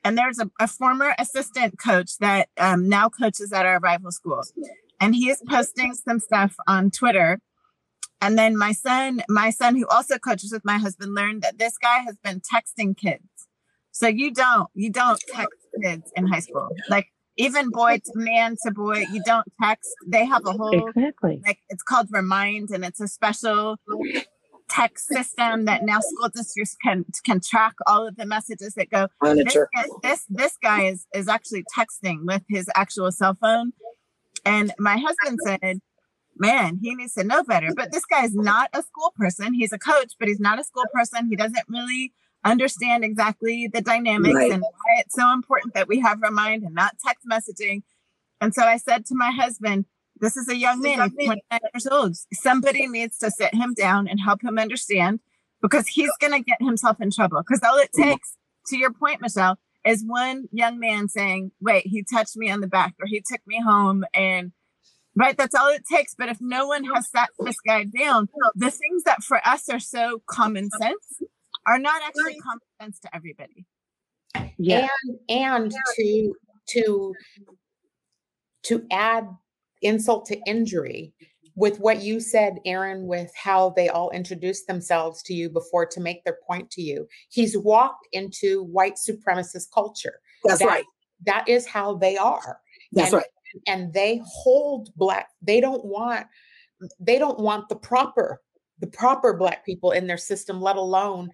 And there's a, a former assistant coach that um, now coaches at our rival school. And he is posting some stuff on Twitter and then my son, my son who also coaches with my husband learned that this guy has been texting kids. So you don't, you don't text kids in high school. Like even boy to man to boy, you don't text. They have a whole Exactly. like it's called Remind and it's a special text system that now school districts can can track all of the messages that go. This, Monitor. this this guy is is actually texting with his actual cell phone. And my husband said, man, he needs to know better. But this guy is not a school person. He's a coach, but he's not a school person. He doesn't really understand exactly the dynamics Right. and why it's so important that we have our mind and not text messaging. And so I said to my husband, this is a young man, he's 29 years old. Somebody needs to sit him down and help him understand because he's going to get himself in trouble. Because all it mm-hmm. takes, to your point, Michelle, is one young man saying, wait, he touched me on the back or he took me home. And right, that's all it takes. But if no one has sat this guy down, the things that for us are so common sense are not actually common sense to everybody. Yeah. and and to to to add insult to injury with what you said erin with how they all introduced themselves to you before to make their point to you he's walked into white supremacist culture That's That- right. that is how they are That's and, right. and they hold black they don't want they don't want the proper the proper black people in their system let alone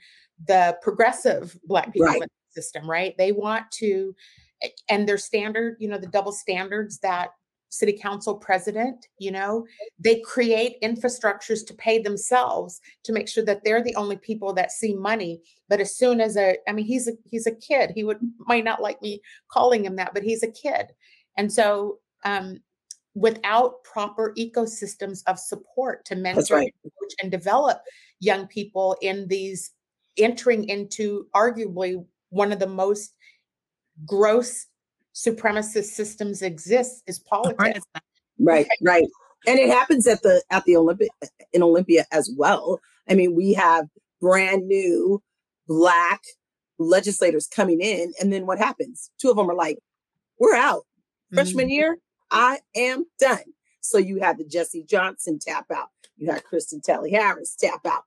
the progressive black people Right. in the system right they want to and their standard you know the double standards that city council president you know they create infrastructures to pay themselves to make sure that they're the only people that see money but as soon as a i mean he's a he's a kid he would might not like me calling him that but he's a kid and so um without proper ecosystems of support to mentor right. and develop young people in these entering into arguably one of the most gross supremacist systems exists is politics. Right, right. And it happens at the at the Olympic in Olympia as well. I mean, we have brand new black legislators coming in, and then what happens? Two of them are like, "We're out." Freshman Mhm. year, I am done. So you had the Jesse Johnson tap out. You had Kirsten Talley Harris tap out.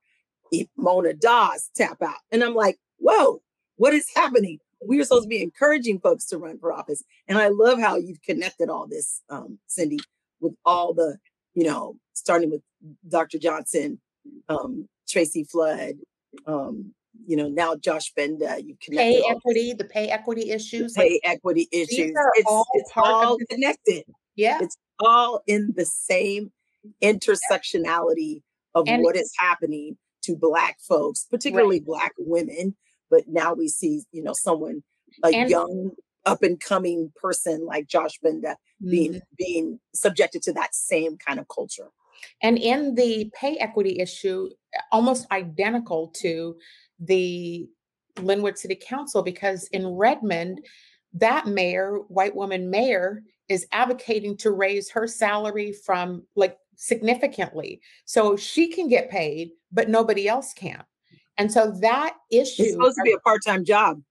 Mona Das tap out. And I'm like, whoa, what is happening? We are supposed to be encouraging folks to run for office. And I love how you've connected all this, um, Cindi, with all the, you know, starting with Dr. Johnson, um, Tracy Flood, um, you know, now Josh Binda, you connected Pay equity, the pay equity issues. the like, pay equity issues. It's all it's all connected. yeah. It's all in the same intersectionality of And- what is happening to black folks, particularly black women. But now we see, you know, someone a And- young up and coming person like Josh Binda being Mhm. being subjected to that same kind of culture. And in the pay equity issue, almost identical to the Lynnwood City Council, because in Redmond, that mayor, white woman mayor, is advocating to raise her salary from like significantly. So she can get paid, but nobody else can. And so that issue It's supposed to be a part-time job,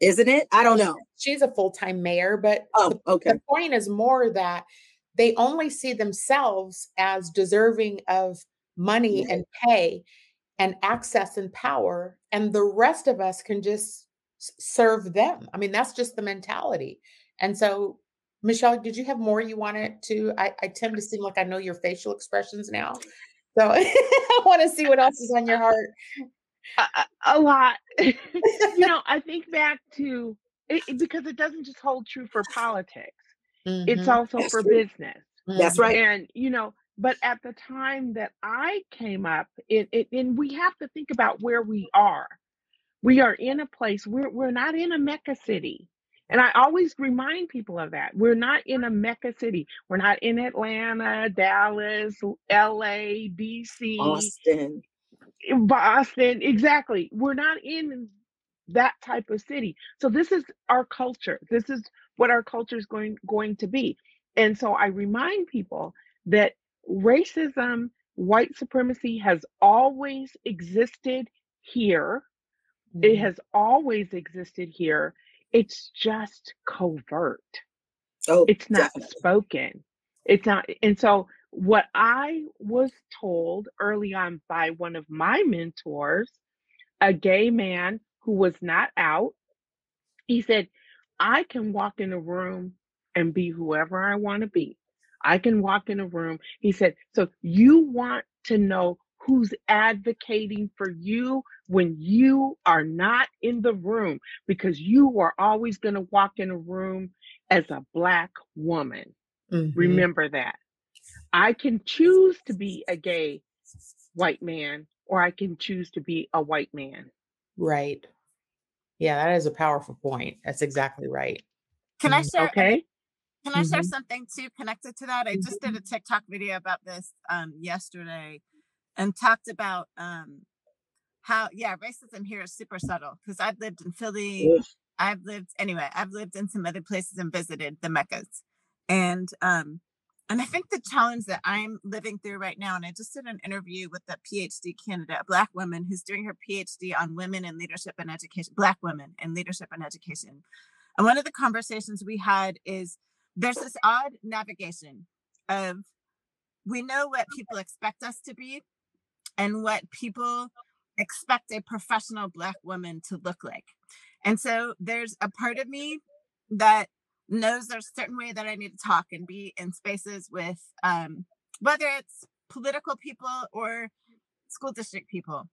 isn't it? I don't know. She's a full-time mayor, but Oh, the, okay. the point is more that they only see themselves as deserving of money Yeah. and pay and access and power, and the rest of us can just serve them. I mean, that's just the mentality. And so, Michelle, did you have more you wanted to? I, I tend to seem like I know your facial expressions now. So I want to see what else is on your heart. a, a- a lot. you know, I think back to it, it- because it doesn't just hold true for politics. It's Mhm. also That's for true. business. That's right. And you know, but at the time that I came up, it, it and we have to think about where we are. We are in a place we're we're not in a mecca city. And I always remind people of that. We're not in a mecca city. We're not in Atlanta, Dallas, LA, DC. Austin. Boston, exactly. We're not in that type of city. So this is our culture. This is what our culture is going going to be. And so I remind people that racism, white supremacy has always existed here. It Mhm. has always existed here. It's just covert. Oh, it's not definitely. spoken. It's not and so what i was told early on by one of my mentors a gay man who was not out he said i can walk in a room and be whoever i want to be. I can walk in a room he said so you want to know who's advocating for you when you are not in the room because you are always going to walk in a room as a black woman Mhm. Remember that. I can choose to be a gay white man, or I can choose to be a white man. Right. Yeah, that is a powerful point. That's exactly right. Can I Mhm. share? Okay. Can I share Mhm. something too connected to that? I just did a TikTok video about this um, yesterday and talked about um, how, yeah, racism here is super subtle because I've lived in Philly. Ugh. I've lived, anyway, I've lived in some other places and visited the Meccas. And, um, and I think the challenge that I'm living through right now, and I just did an interview with a PhD candidate, a Black woman who's doing her PhD on women in leadership and education, Black women in leadership and education. And one of the conversations we had is there's this odd navigation of we know what people expect us to be and what people expect a professional black woman to look like. And so there's a part of me that knows there's a certain way that I need to talk and be in spaces with um, whether it's political people or school district people.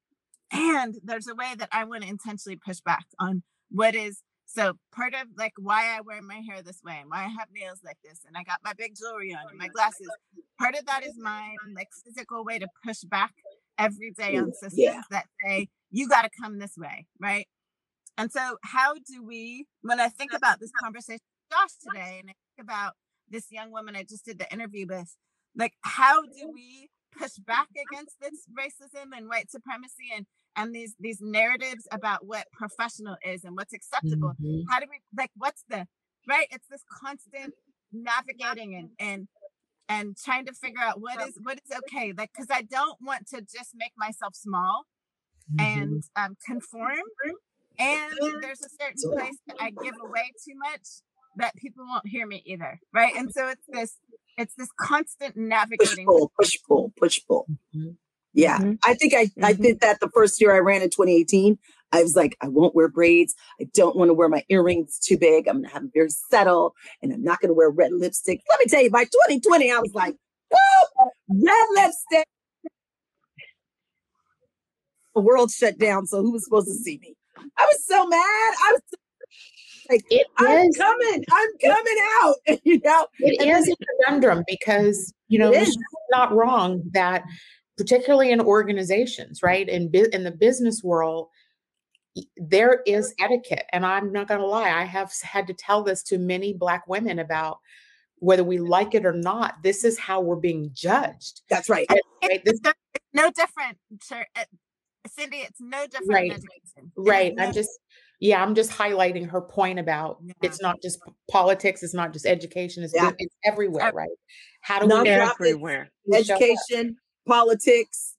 And there's a way that I want to intentionally push back on what is so part of like why I wear my hair this way and why I have nails like this and I got my big jewelry on and my glasses. Part of that is my like physical way to push back every day on systems Yeah. that say you got to come this way, right? And so, how do we, when I think about this conversation with Josh today, and I think about this young woman I just did the interview with, like, how do we push back against this racism and white supremacy and and these these narratives about what professional is and what's acceptable? Mhm. How do we like what's the right? It's this constant navigating and and and trying to figure out what is what is okay like because i don't want to just make myself small and um, conform and there's a certain place that i give away too much that people won't hear me either right and so it's this it's this constant navigating Push pull, push pull, push pull. Mhm. Yeah, Mhm. I think I, I Mhm. did that the first year I ran in 2018. I was like, I won't wear braids. I don't want to wear my earrings too big. I'm going to have them very subtle and I'm not going to wear red lipstick. Let me tell you, by 2020, I was like, whoa, red lipstick. The world shut down. So who was supposed to see me? I was so mad. I was so- like, It I'm is- coming. I'm coming out. you know, It And is then- a conundrum because you know It Michelle's not wrong that particularly in organizations, right? In in the business world, there is etiquette, and I'm not going to lie. I have had to tell this to many Black women about whether we like it or not. This is how we're being judged. That's right. Right? This, no, it's no different sure, uh, cindi it's no different Right. in education It is right. I'm just yeah, I'm just highlighting her point about Yeah. it's not just politics, it's not just education, it's, Yeah. it's everywhere, right? How do we Everywhere. we show up? education, politics,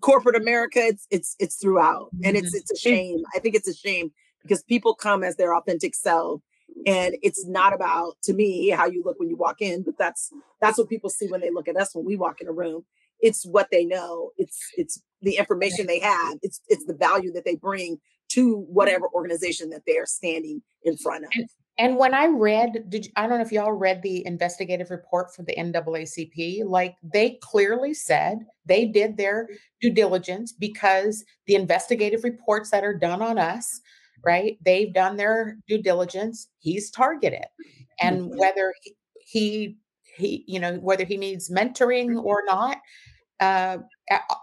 corporate America. It's it's it's throughout, and it's Mhm. it's a shame. I think it's a shame because people come as their authentic self, and it's not about to me how you look when you walk in, but that's that's what people see when they look at us when we walk in a room. It's what they know. It's it's the information they have. It's it's the value that they bring to whatever organization that they are standing in front of. And, and when I read, did you, I don't know if y'all read the investigative report from the NAACP. Like they clearly said they did their due diligence because the investigative reports that are done on us, right? They've done their due diligence. He's targeted, and Mhm. whether he, he you know whether he needs mentoring or not uh,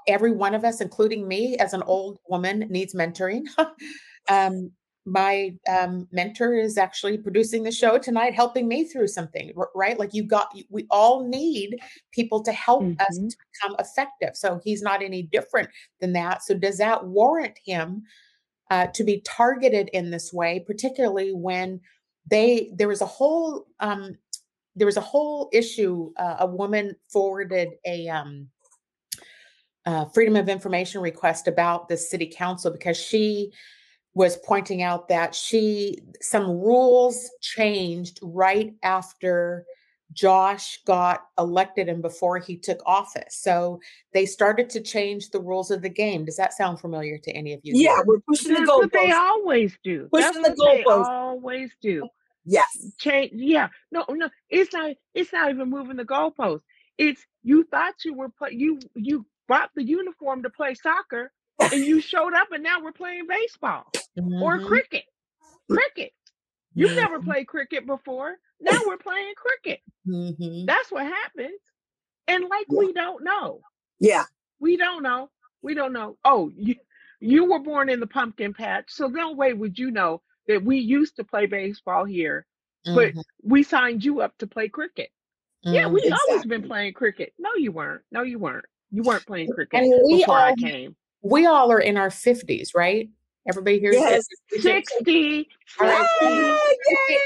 every one of us, including me as an old woman, needs mentoring. um, my um, mentor is actually producing the show tonight, helping me through something, right? Like you got, we all need people to help us Mhm. to become effective. So he's not any different than that. So does that warrant him uh, to be targeted in this way, particularly when they there was a whole um, there was a whole issue. Uh, a woman forwarded a um, uh, freedom of information request about the city council because she was pointing out that she some rules changed right after Josh got elected and before he took office. So they started to change the rules of the game. Does that sound familiar to any of you? Yeah, we're pushing the That's what they always do. Pushing That's the what they always do. Yes. Change. Yeah. No. No. It's not. It's not even moving the goalposts. It's you thought you were play. You you bought the uniform to play soccer, and you showed up, and now we're playing baseball or Mhm, cricket. Cricket. You've never mhm, played cricket before. Now we're playing cricket. mhm. That's what happens. And like Yeah. we don't know. Yeah. We don't know. We don't know. Oh, you you were born in the pumpkin patch, so no way would you know that we used to play baseball here, but Mhm, we signed you up to play cricket. Yeah, mhm. we always been playing cricket. No, you weren't. No, you weren't. You weren't playing cricket And we before I came. we all are in our 50s, right? Everybody here is Yes. 60, All right. Yay!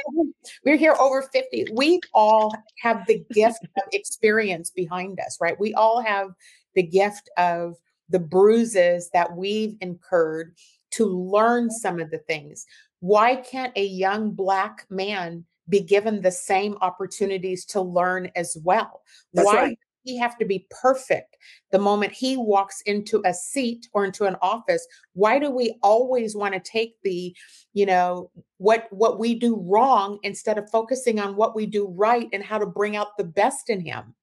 We're here over 50. We all have the gift of experience behind us, right? We all have the gift of the bruises that we've incurred to learn some of the things. Why can't a young Black man be given the same opportunities to learn as well? That's Why right. Does he have to be perfect the moment he walks into a seat or into an office? Why do we always want to take the, you know, what what we do wrong instead of focusing on what we do right and how to bring out the best in him?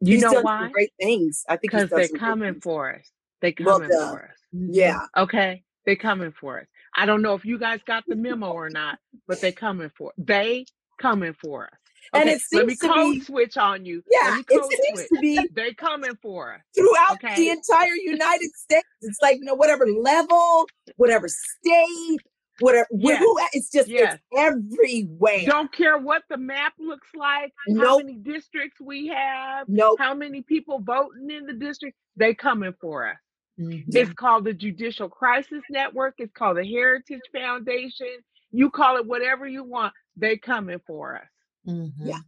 You He's know done why? great things. I think Because they're coming for us. They Well coming done. for us. Yeah. Mm-hmm. Okay, they coming for us. I don't know if you guys got the memo or not, but they coming for they coming for us. And Okay, it let me to code be- switch on you. Yeah, it seems switch. to be They coming for us. throughout the entire United States. It's like you know, whatever level, whatever state, whatever. Yes. Who, it's just Yes. it's everywhere. Don't care what the map looks like, how many districts we have, Nope. how many people voting in the district. They coming for us. Mhm. It's called the Judicial Crisis Network. It's called the Heritage Foundation. You call it whatever you want. They coming for us. Mhm. Yeah.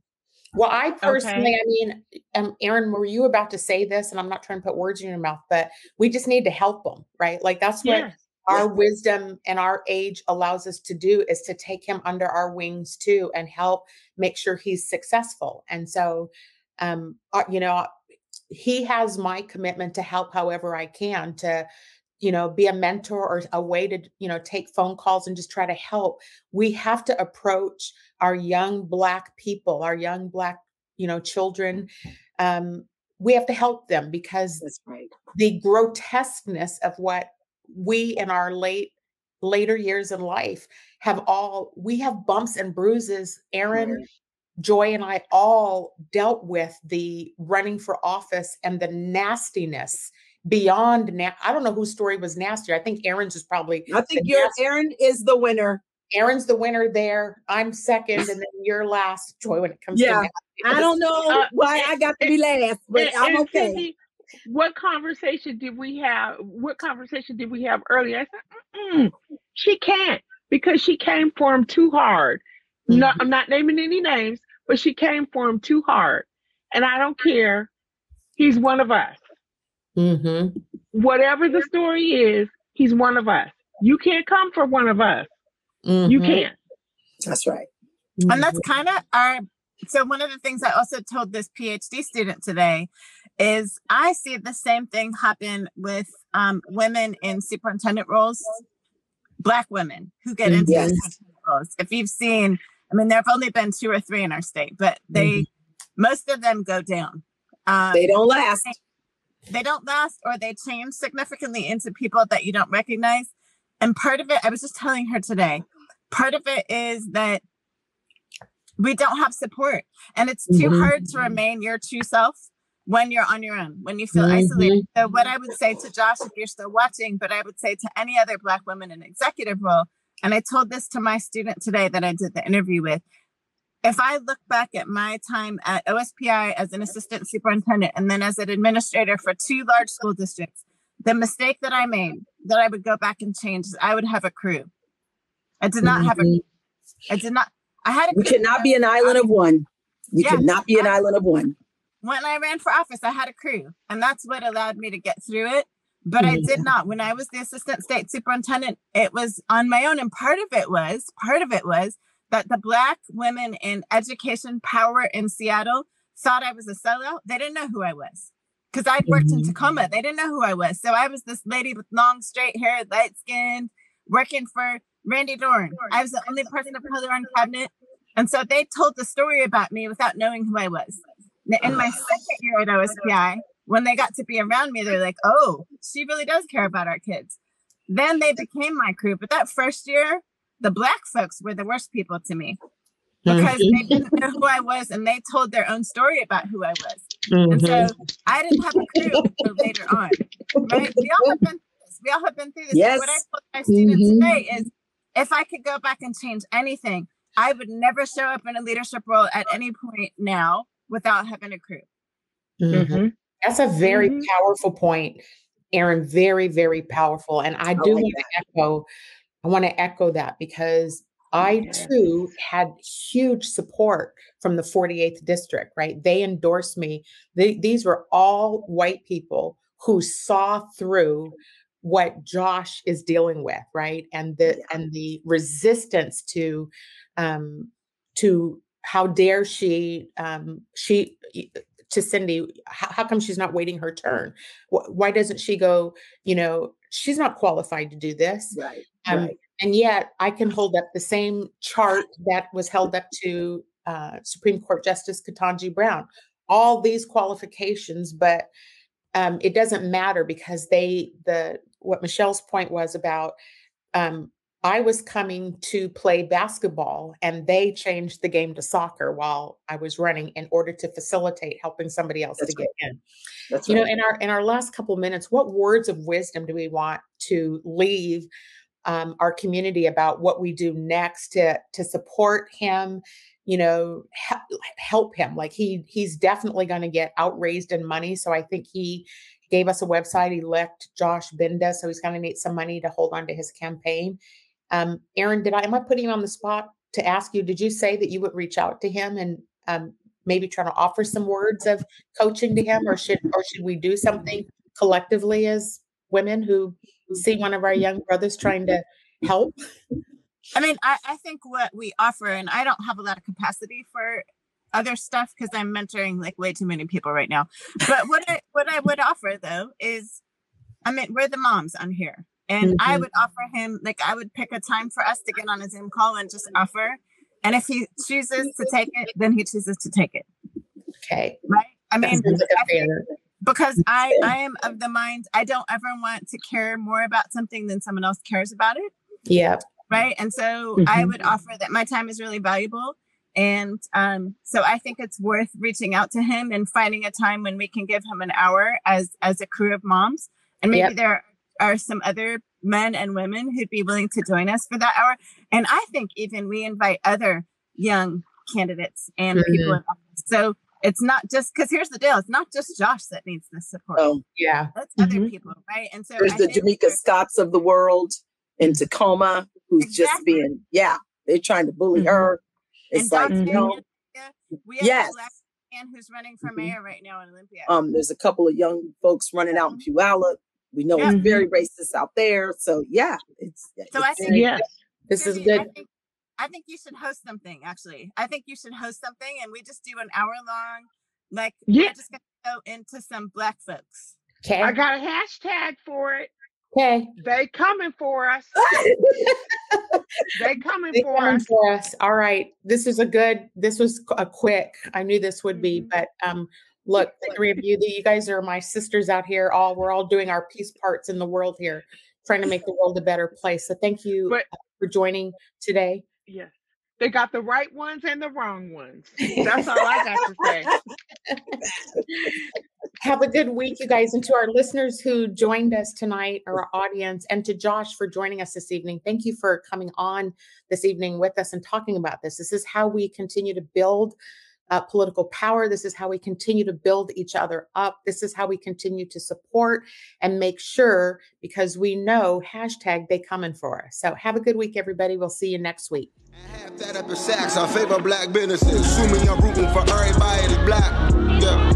Well, I personally, Okay. I mean, um, Erin, were you about to say this? And I'm not trying to put words in your mouth, but we just need to help them, right? Like that's what Yes. our wisdom and our age allows us to do is to take him under our wings too and help make sure he's successful. And so, um, uh, you know, he has my commitment to help however I can to, you know, be a mentor or a way to, you know, take phone calls and just try to help. We have to approach our young black people, our young black, you know, children. Um, we have to help them because right. the grotesqueness of what we in our late later years in life have all we have bumps and bruises erin Right. joy and i all dealt with the running for office and the nastiness beyond na- i don't know whose story was nastier i think erin's is probably I think your Erin is the winner. erin's the winner there i'm second and then you're last joy when it comes Yeah. to I don't know Uh, why I got to be last, but And- I'm okay. Cindi, what conversation did we have? What conversation did we have earlier? I said, Mm-mm, she can't. because she came for him too hard. Mm-hmm. No, I'm not naming any names, but she came for him too hard. And I don't care. He's one of us. Mm-hmm. Whatever the story is, he's one of us. You can't come for one of us. You Mhm. can't. That's right. And that's kind of our. So one of the things I also told this PhD student today is I see the same thing happen with um, women in superintendent roles, black women who get into Yes. superintendent roles. If you've seen, I mean, there have only been two or three in our state, but they most of them go down. Um, They don't last. They don't last or they change significantly into people that you don't recognize. And part of it, I was just telling her today, part of it is that we don't have support and it's too Mhm. hard to remain your true self when you're on your own, when you feel Mhm. isolated. So, what I would say to Josh, if you're still watching, but I would say to any other Black women in executive role, and I told this to my student today that I did the interview with. If I look back at my time at OSPI as an assistant superintendent and then as an administrator for two large school districts, the mistake that I made that I would go back and change is I would have a crew. I did not have a Mhm. I did not I had a You cannot be an island of one. You Yeah. cannot be an island of one. when I ran for office, I had a crew, and that's what allowed me to get through it. But I did not. When I was the assistant state superintendent, it was on my own. And part of it was, part of it was that the Black women in education power in Seattle thought I was a sellout. They didn't know who I was because I'd worked in mm-hmm. Tacoma. They didn't know who I was. So I was this lady with long, straight hair, light skinned, working for Randy Dorn. I was the only person of color on cabinet. And so they told the story about me without knowing who I was. In my second year at OSPI, when they got to be around me, they're like, oh, she really does care about our kids. Then they became my crew. But that first year, the black folks were the worst people to me because they didn't know who I was and they told their own story about who I was. And so I didn't have a crew until later on. Right? We all have been through this. We all have been through this. Yes. What I told my students Mhm. today is if I could go back and change anything, I would never show up in a leadership role at any point now without having a crew. Mhm. Mhm. That's a very powerful point, Erin. Very, very powerful. And I I do like want to echo, I want to echo that because I too had huge support from the 48th district, right? They endorsed me. They, these were all white people who saw through what Josh is dealing with, right? And the Yeah. and the resistance to um to how dare she um she to Cindi, how, how come she's not waiting her turn? Why doesn't she go? You know, she's not qualified to do this. Right. Um, right. And yet, I can hold up the same chart that was held up to uh, Supreme Court Justice Ketanji Brown. All these qualifications, but um, it doesn't matter because they the what Michelle's point was about. Um, I was coming to play basketball, and they changed the game to soccer while I was running in order to facilitate helping somebody else That's to get in That's you know in our in our last couple minutes what words of wisdom do we want to leave um, our community about what we do next to to support him you know help, help him like he he's definitely going to get outraised in money so i think he gave us a website he left josh binda so he's going to need some money to hold on to his campaign. Um, erin did i am i putting you on the spot to ask you did you say that you would reach out to him and um, maybe try to offer some words of coaching to him or should or should we do something collectively as women who see one of our young brothers trying to help I mean, I, I think what we offer, and I don't have a lot of capacity for other stuff because I'm mentoring like way too many people right now. But what I what I would offer though is, I mean, we're the moms on here, and I Mhm. would offer him like I would pick a time for us to get on a Zoom call and just offer. And if he chooses to take it, then he chooses to take it, okay right? I mean, sounds like a I think- because I I am of the mind I don't ever want to care more about something than someone else cares about it. Yeah right? And so i would offer that my time is really valuable and um, so i think it's worth reaching out to him and finding a time when we can give him an hour as as a crew of moms. And maybe Yep. there are some other men and women who'd be willing to join us for that hour. And i think even we invite other young candidates and people in office. So it's not just because here's the deal it's not just josh that needs this support Oh, yeah that's other Mhm. people right and so there's I the think Jamika there- Scotts of the world in Tacoma who's exactly. just being, yeah, they're trying to bully mm-hmm. her. It's and like, you know, we have yes. a black man who's running for mm-hmm. mayor right now in Olympia. Um, there's a couple of young folks running out in mm-hmm. Puyallup. We know yeah. it's very racist out there. So yeah, it's so it's I think yeah, this is good. I think, you should host something. Actually, I think you should host something, and we just do an hour long. Like, yeah, we're just gonna go into some black folks. Okay, I got a hashtag for it. Okay. They coming for us. they coming they for coming us. For us. All right. This is a good. This was a quick. I knew this would be, mm-hmm. but um, look, the three of you, you guys are my sisters out here. All we're all doing our piece parts in the world here, trying to make the world a better place. So thank you but, for joining today. Yes. They got the right ones and the wrong ones. That's all I got to say. Have a good week, you guys. And to our listeners who joined us tonight, our audience, and to Josh for joining us this evening, thank you for coming on this evening with us and talking about this. This is how we continue to build uh, political power. This is how we continue to build each other up. This is how we continue to support and make sure because we know hashtag they coming for us. So have a good week, everybody. We'll see you next week. Half that up sacks. Black businesses. Assuming rooting for everybody black. Yeah.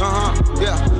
Uh-huh. Yeah.